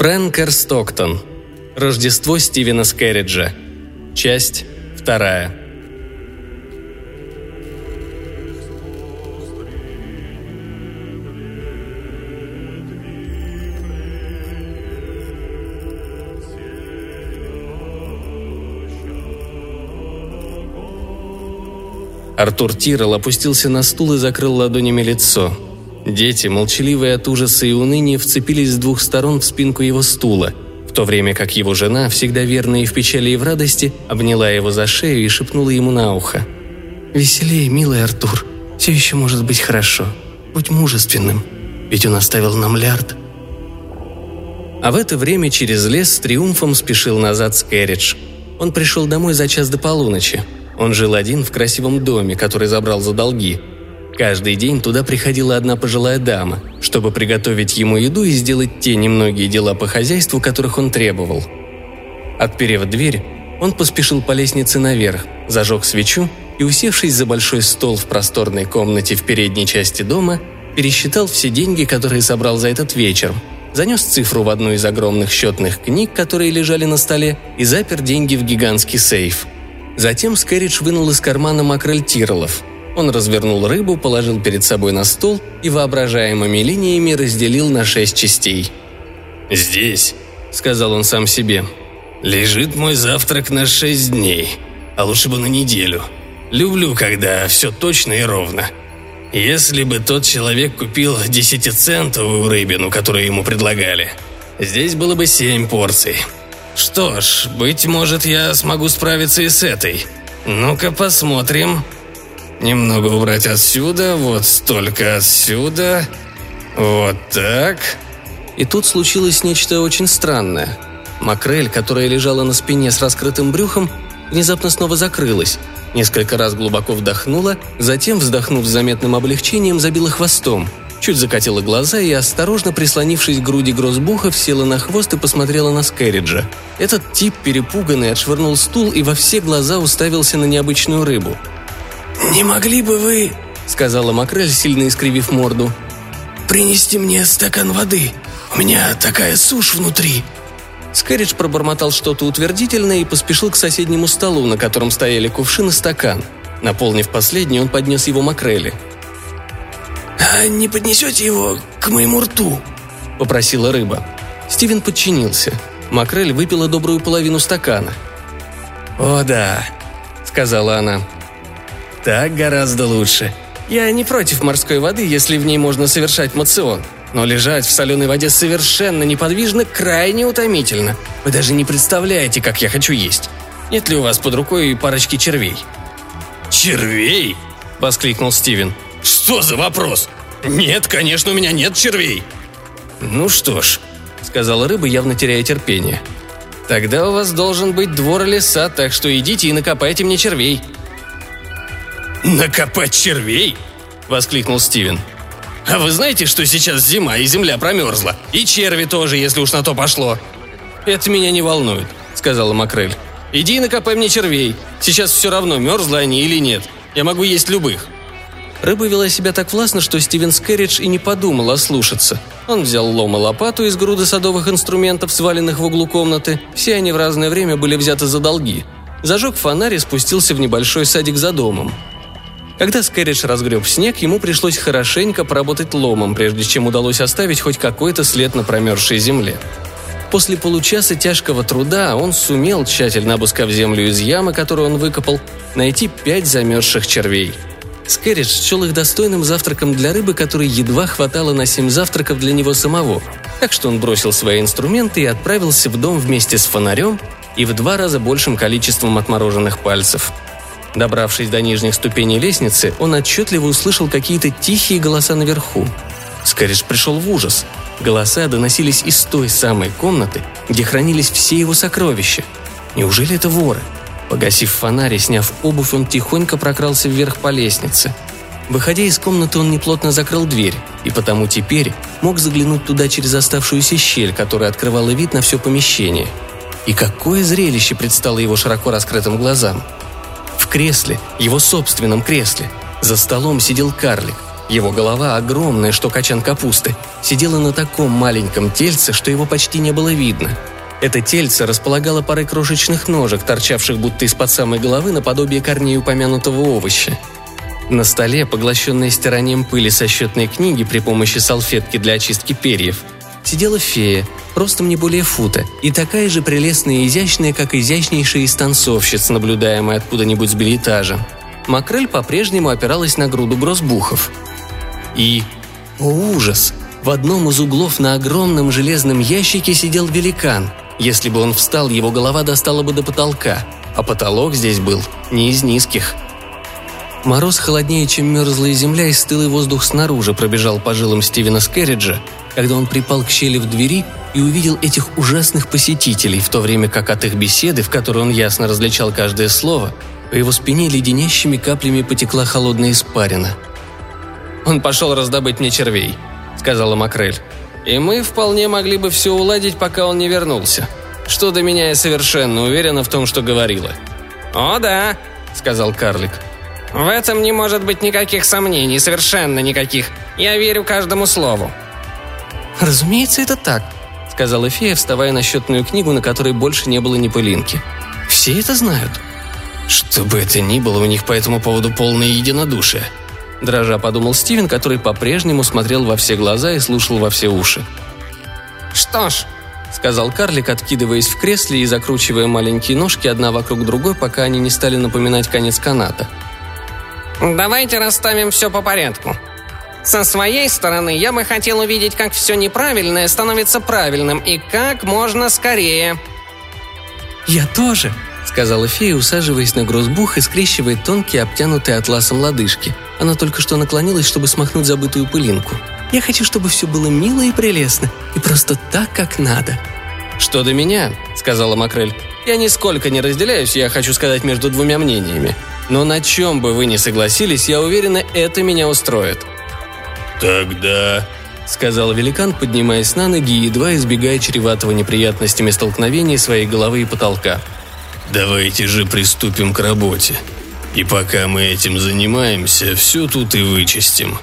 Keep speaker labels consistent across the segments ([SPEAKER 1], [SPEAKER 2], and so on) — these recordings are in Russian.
[SPEAKER 1] Фрэнкер Стоктон. Рождество Стивена Скерриджа. Часть вторая. Артур Тирол опустился на стул и закрыл ладонями лицо. Дети, молчаливые от ужаса и уныния, вцепились с двух сторон в спинку его стула, в то время как его жена, всегда верная и в печали, и в радости, обняла его за шею и шепнула ему на ухо. «Веселее, милый Артур. Все еще может быть хорошо. Будь мужественным. Ведь он оставил нам лярд». А в это время через лес с триумфом спешил назад Скэрридж. Он пришел домой за час до полуночи. Он жил один в красивом доме, который забрал за долги. Каждый день туда приходила одна пожилая дама, чтобы приготовить ему еду и сделать те немногие дела по хозяйству, которых он требовал. Отперев дверь, он поспешил по лестнице наверх, зажег свечу и, усевшись за большой стол в просторной комнате в передней части дома, пересчитал все деньги, которые собрал за этот вечер, занес цифру в одну из огромных счетных книг, которые лежали на столе, и запер деньги в гигантский сейф – Затем Скэридж вынул из кармана макрель Тиролов. Он развернул рыбу, положил перед собой на стол и воображаемыми линиями разделил на шесть частей.
[SPEAKER 2] «Здесь», — сказал он сам себе, — «лежит мой завтрак на шесть дней, а лучше бы на неделю. Люблю, когда все точно и ровно. Если бы тот человек купил десятицентовую рыбину, которую ему предлагали, здесь было бы семь порций. Что ж, быть может, я смогу справиться и с этой. Ну-ка посмотрим. Немного убрать отсюда, вот столько отсюда. Вот так.
[SPEAKER 1] И тут случилось нечто очень странное. Макрель, которая лежала на спине с раскрытым брюхом, внезапно снова закрылась. Несколько раз глубоко вдохнула, затем, вздохнув с заметным облегчением, забила хвостом – чуть закатила глаза и, осторожно прислонившись к груди Грозбуха, села на хвост и посмотрела на Скэриджа. Этот тип, перепуганный, отшвырнул стул и во все глаза уставился на необычную рыбу.
[SPEAKER 3] «Не могли бы вы, —
[SPEAKER 1] сказала Макрель, сильно искривив морду, —
[SPEAKER 3] принести мне стакан воды? У меня такая сушь внутри!»
[SPEAKER 1] Скэридж пробормотал что-то утвердительное и поспешил к соседнему столу, на котором стояли кувшин и стакан. Наполнив последний, он поднес его Макрелли –
[SPEAKER 3] «А не поднесете его к моему рту?»
[SPEAKER 1] – попросила рыба. Стивен подчинился. Макрель выпила добрую половину стакана.
[SPEAKER 2] «О да», – сказала она. «Так гораздо лучше. Я не против морской воды, если в ней можно совершать мацион. Но лежать в соленой воде совершенно неподвижно крайне утомительно. Вы даже не представляете, как я хочу есть. Нет ли у вас под рукой парочки червей?»
[SPEAKER 3] «Червей?» – воскликнул Стивен. «Что за вопрос? Нет, конечно, у меня нет червей!»
[SPEAKER 2] «Ну что ж», — сказала рыба, явно теряя терпение. «Тогда у вас должен быть двор леса, так что идите и накопайте мне червей».
[SPEAKER 3] «Накопать червей?» — воскликнул Стивен. «А вы знаете, что сейчас зима и земля промерзла? И черви тоже, если уж на то пошло».
[SPEAKER 2] «Это меня не волнует», — сказала Макрель. «Иди и накопай мне червей. Сейчас все равно, мерзлы они или нет. Я могу есть любых». Рыба вела себя так властно, что Стивен Скэрридж и не подумал ослушаться. Он взял лом и лопату из груды садовых инструментов, сваленных в углу комнаты. Все они в разное время были взяты за долги. Зажег фонарь и спустился в небольшой садик за домом. Когда Скэрридж разгреб снег, ему пришлось хорошенько поработать ломом, прежде чем удалось оставить хоть какой-то след на промерзшей земле. После получаса тяжкого труда он сумел, тщательно обыскав землю из ямы, которую он выкопал, найти пять замерзших червей – Скэрридж счел их достойным завтраком для рыбы, которой едва хватало на семь завтраков для него самого. Так что он бросил свои инструменты и отправился в дом вместе с фонарем и в два раза большим количеством отмороженных пальцев. Добравшись до нижних ступеней лестницы, он отчетливо услышал какие-то тихие голоса наверху. Скэрридж пришел в ужас. Голоса доносились из той самой комнаты, где хранились все его сокровища. Неужели это воры? Погасив фонарь и сняв обувь, он тихонько прокрался вверх по лестнице. Выходя из комнаты, он неплотно закрыл дверь, и потому теперь мог заглянуть туда через оставшуюся щель, которая открывала вид на все помещение. И какое зрелище предстало его широко раскрытым глазам. Кресле, его собственном кресле, за столом сидел карлик.
[SPEAKER 1] Его голова, огромная, что качан капусты, сидела на таком маленьком тельце, что его почти не было видно. Это тельце располагало парой крошечных ножек, торчавших будто из-под самой головы наподобие корней упомянутого овоща. На столе, поглощенной стиранием пыли со счетной книги при помощи салфетки для очистки перьев, сидела фея, ростом не более фута, и такая же прелестная и изящная, как изящнейшая из танцовщиц, наблюдаемая откуда-нибудь с билетажа. Макрель по-прежнему опиралась на груду грозбухов. И, о ужас, в одном из углов на огромном железном ящике сидел великан. Если бы он встал, его голова достала бы до потолка, а потолок здесь был не из низких – Мороз холоднее, чем мерзлая земля, и стылый воздух снаружи пробежал по жилам Стивена Скерриджа, когда он припал к щели в двери и увидел этих ужасных посетителей, в то время как от их беседы, в которой он ясно различал каждое слово, по его спине леденящими каплями потекла холодная испарина.
[SPEAKER 2] «Он пошел раздобыть мне червей», — сказала Макрель. «И мы вполне могли бы все уладить, пока он не вернулся. Что до меня, я совершенно уверена в том, что говорила». «О, да», — сказал карлик. В этом не может быть никаких сомнений, совершенно никаких. Я верю каждому слову».
[SPEAKER 1] «Разумеется, это так», — сказала фея, вставая на счетную книгу, на которой больше не было ни пылинки. «Все это знают».
[SPEAKER 3] «Что бы это ни было, у них по этому поводу полное единодушие», —
[SPEAKER 1] дрожа подумал Стивен, который по-прежнему смотрел во все глаза и слушал во все уши.
[SPEAKER 2] «Что ж», —
[SPEAKER 1] сказал карлик, откидываясь в кресле и закручивая маленькие ножки одна вокруг другой, пока они не стали напоминать конец каната —
[SPEAKER 2] Давайте расставим все по порядку. Со своей стороны, я бы хотел увидеть, как все неправильное становится правильным и как можно скорее.
[SPEAKER 1] «Я тоже», — сказала фея, усаживаясь на грозбух и скрещивая тонкие, обтянутые атласом лодыжки. Она только что наклонилась, чтобы смахнуть забытую пылинку. «Я хочу, чтобы все было мило и прелестно, и просто так, как надо».
[SPEAKER 2] «Что до меня», — сказала Макрель, — «я нисколько не разделяюсь, я хочу сказать между двумя мнениями. Но на чем бы вы ни согласились, я уверена, это меня устроит».
[SPEAKER 3] «Тогда...»
[SPEAKER 1] — сказал великан, поднимаясь на ноги и едва избегая чреватого неприятностями столкновения своей головы и потолка.
[SPEAKER 3] «Давайте же приступим к работе. И пока мы этим занимаемся, все тут и вычистим».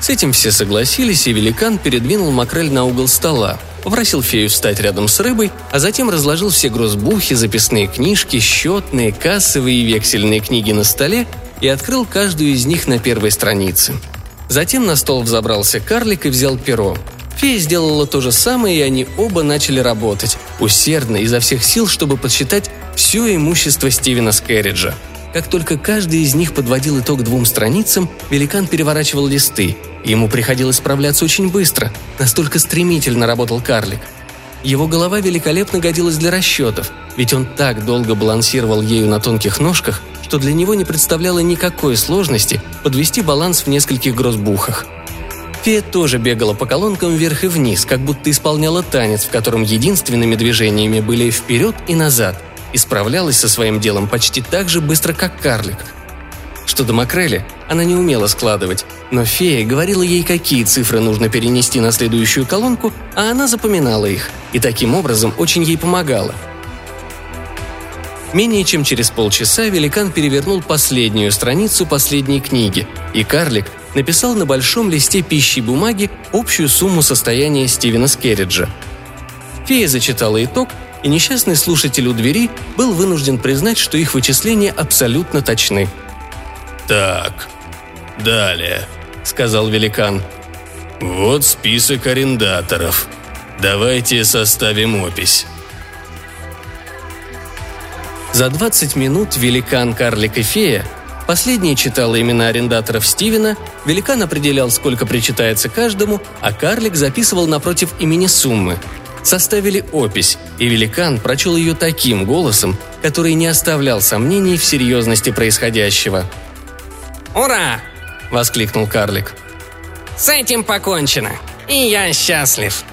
[SPEAKER 1] С этим все согласились, и великан передвинул макрель на угол стола, попросил фею встать рядом с рыбой, а затем разложил все грозбухи, записные книжки, счетные, кассовые и вексельные книги на столе и открыл каждую из них на первой странице. Затем на стол взобрался карлик и взял перо. Фея сделала то же самое, и они оба начали работать, усердно, изо всех сил, чтобы подсчитать все имущество Стивена Скерриджа. Как только каждый из них подводил итог двум страницам, великан переворачивал листы, Ему приходилось справляться очень быстро, настолько стремительно работал карлик. Его голова великолепно годилась для расчетов, ведь он так долго балансировал ею на тонких ножках, что для него не представляло никакой сложности подвести баланс в нескольких грозбухах. Фея тоже бегала по колонкам вверх и вниз, как будто исполняла танец, в котором единственными движениями были вперед и назад, и справлялась со своим делом почти так же быстро, как карлик – что до Макрели она не умела складывать, но фея говорила ей, какие цифры нужно перенести на следующую колонку, а она запоминала их, и таким образом очень ей помогала. Менее чем через полчаса великан перевернул последнюю страницу последней книги, и карлик написал на большом листе пищи бумаги общую сумму состояния Стивена Скерриджа. Фея зачитала итог, и несчастный слушатель у двери был вынужден признать, что их вычисления абсолютно точны –
[SPEAKER 3] «Так, далее», — сказал великан. «Вот список арендаторов. Давайте составим опись».
[SPEAKER 1] За 20 минут великан, карлик и фея Последняя читала имена арендаторов Стивена, великан определял, сколько причитается каждому, а карлик записывал напротив имени суммы. Составили опись, и великан прочел ее таким голосом, который не оставлял сомнений в серьезности происходящего –
[SPEAKER 2] «Ура!»
[SPEAKER 1] – воскликнул карлик.
[SPEAKER 2] «С этим покончено, и я счастлив!»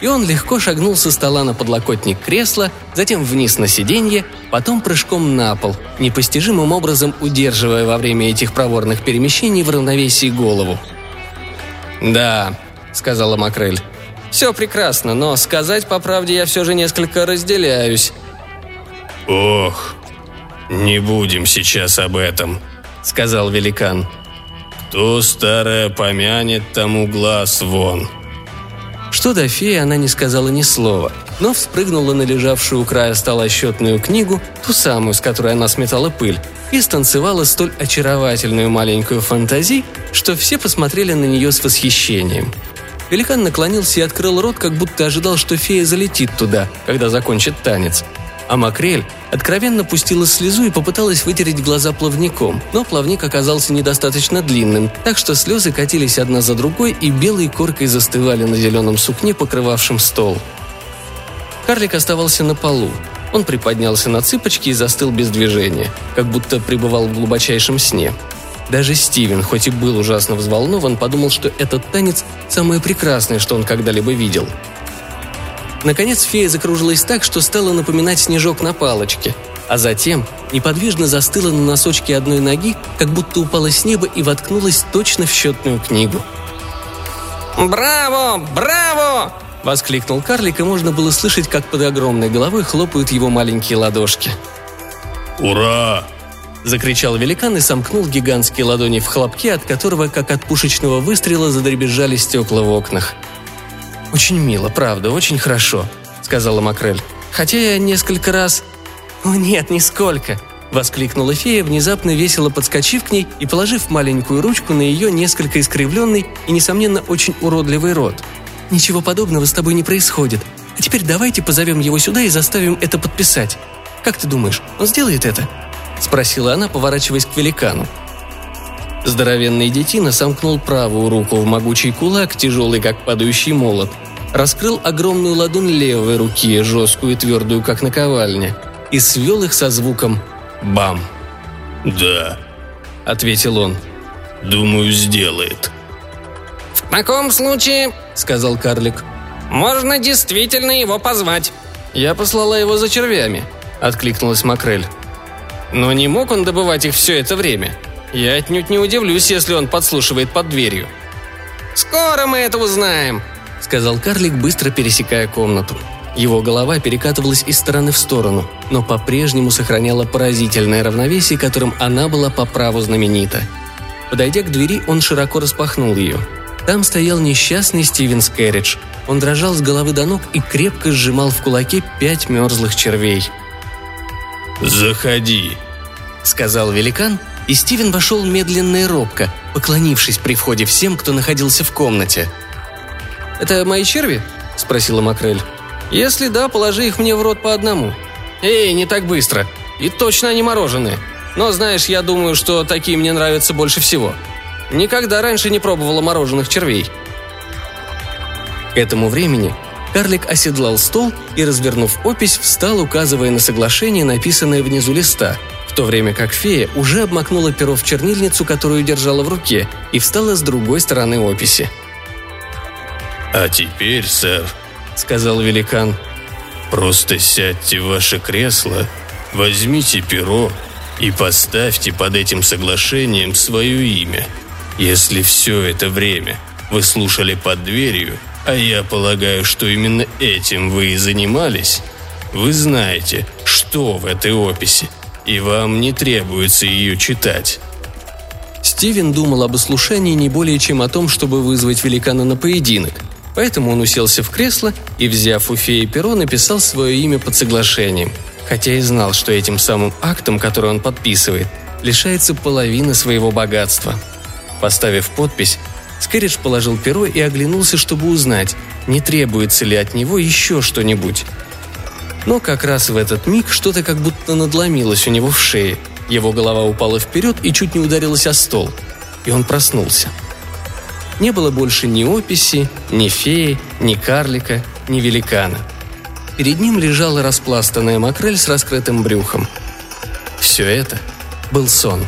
[SPEAKER 1] И он легко шагнул со стола на подлокотник кресла, затем вниз на сиденье, потом прыжком на пол, непостижимым образом удерживая во время этих проворных перемещений в равновесии голову.
[SPEAKER 2] «Да», — сказала Макрель. «Все прекрасно, но сказать по правде я все же несколько разделяюсь».
[SPEAKER 3] «Ох, не будем сейчас об этом», — сказал великан. Кто старое помянет, тому глаз вон».
[SPEAKER 1] Что до феи, она не сказала ни слова, но вспрыгнула на лежавшую у края стола счетную книгу, ту самую, с которой она сметала пыль, и станцевала столь очаровательную маленькую фантазии, что все посмотрели на нее с восхищением. Великан наклонился и открыл рот, как будто ожидал, что фея залетит туда, когда закончит танец. А Макрель откровенно пустила слезу и попыталась вытереть глаза плавником, но плавник оказался недостаточно длинным, так что слезы катились одна за другой и белой коркой застывали на зеленом сукне, покрывавшем стол. Карлик оставался на полу. Он приподнялся на цыпочки и застыл без движения, как будто пребывал в глубочайшем сне. Даже Стивен, хоть и был ужасно взволнован, подумал, что этот танец – самое прекрасное, что он когда-либо видел. Наконец фея закружилась так, что стала напоминать снежок на палочке, а затем неподвижно застыла на носочке одной ноги, как будто упала с неба и воткнулась точно в счетную книгу.
[SPEAKER 2] «Браво! Браво!» – воскликнул карлик, и можно было слышать, как под огромной головой хлопают его маленькие ладошки.
[SPEAKER 3] «Ура!»
[SPEAKER 1] – закричал великан и сомкнул гигантские ладони в хлопке, от которого, как от пушечного выстрела, задребезжали стекла в окнах. «Очень мило, правда, очень хорошо», – сказала Макрель. «Хотя я несколько раз...» «О нет, нисколько!» – воскликнула фея, внезапно весело подскочив к ней и положив маленькую ручку на ее несколько искривленный и, несомненно, очень уродливый рот – Ничего подобного с тобой не происходит. А теперь давайте позовем его сюда и заставим это подписать. Как ты думаешь, он сделает это?» – спросила она, поворачиваясь к великану. Здоровенный детина сомкнул правую руку в могучий кулак, тяжелый, как падающий молот, раскрыл огромную ладонь левой руки, жесткую и твердую, как наковальня, и свел их со звуком «бам».
[SPEAKER 3] «Да», —
[SPEAKER 1] ответил он.
[SPEAKER 3] «Думаю, сделает».
[SPEAKER 2] «В таком случае», — сказал карлик, — «можно действительно его позвать».
[SPEAKER 1] «Я послала его за червями», — откликнулась Макрель. «Но не мог он добывать их все это время. Я отнюдь не удивлюсь, если он подслушивает под дверью».
[SPEAKER 2] «Скоро мы это узнаем», —
[SPEAKER 1] сказал карлик, быстро пересекая комнату. Его голова перекатывалась из стороны в сторону, но по-прежнему сохраняла поразительное равновесие, которым она была по праву знаменита. Подойдя к двери, он широко распахнул ее — там стоял несчастный Стивен Скэрридж. Он дрожал с головы до ног и крепко сжимал в кулаке пять мерзлых червей.
[SPEAKER 3] «Заходи», —
[SPEAKER 1] сказал великан, и Стивен вошел медленно и робко, поклонившись при входе всем, кто находился в комнате. «Это мои черви?» — спросила Макрель. «Если да, положи их мне в рот по одному». «Эй, не так быстро. И точно они мороженые. Но знаешь, я думаю, что такие мне нравятся больше всего», Никогда раньше не пробовала мороженых червей. К этому времени карлик оседлал стол и, развернув опись, встал, указывая на соглашение, написанное внизу листа, то время как фея уже обмакнула перо в чернильницу, которую держала в руке, и встала с другой стороны описи.
[SPEAKER 3] «А теперь, сэр», — сказал великан, — «просто сядьте в ваше кресло, возьмите перо и поставьте под этим соглашением свое имя — если все это время вы слушали под дверью, а я полагаю, что именно этим вы и занимались, вы знаете, что в этой описи, и вам не требуется ее читать.
[SPEAKER 1] Стивен думал об ослушании не более чем о том, чтобы вызвать великана на поединок, поэтому он уселся в кресло и, взяв у феи перо, написал свое имя под соглашением, хотя и знал, что этим самым актом, который он подписывает, лишается половины своего богатства – Поставив подпись, Скэридж положил перо и оглянулся, чтобы узнать, не требуется ли от него еще что-нибудь. Но как раз в этот миг что-то как будто надломилось у него в шее. Его голова упала вперед и чуть не ударилась о стол. И он проснулся. Не было больше ни описи, ни феи, ни карлика, ни великана. Перед ним лежала распластанная макрель с раскрытым брюхом. Все это был сон.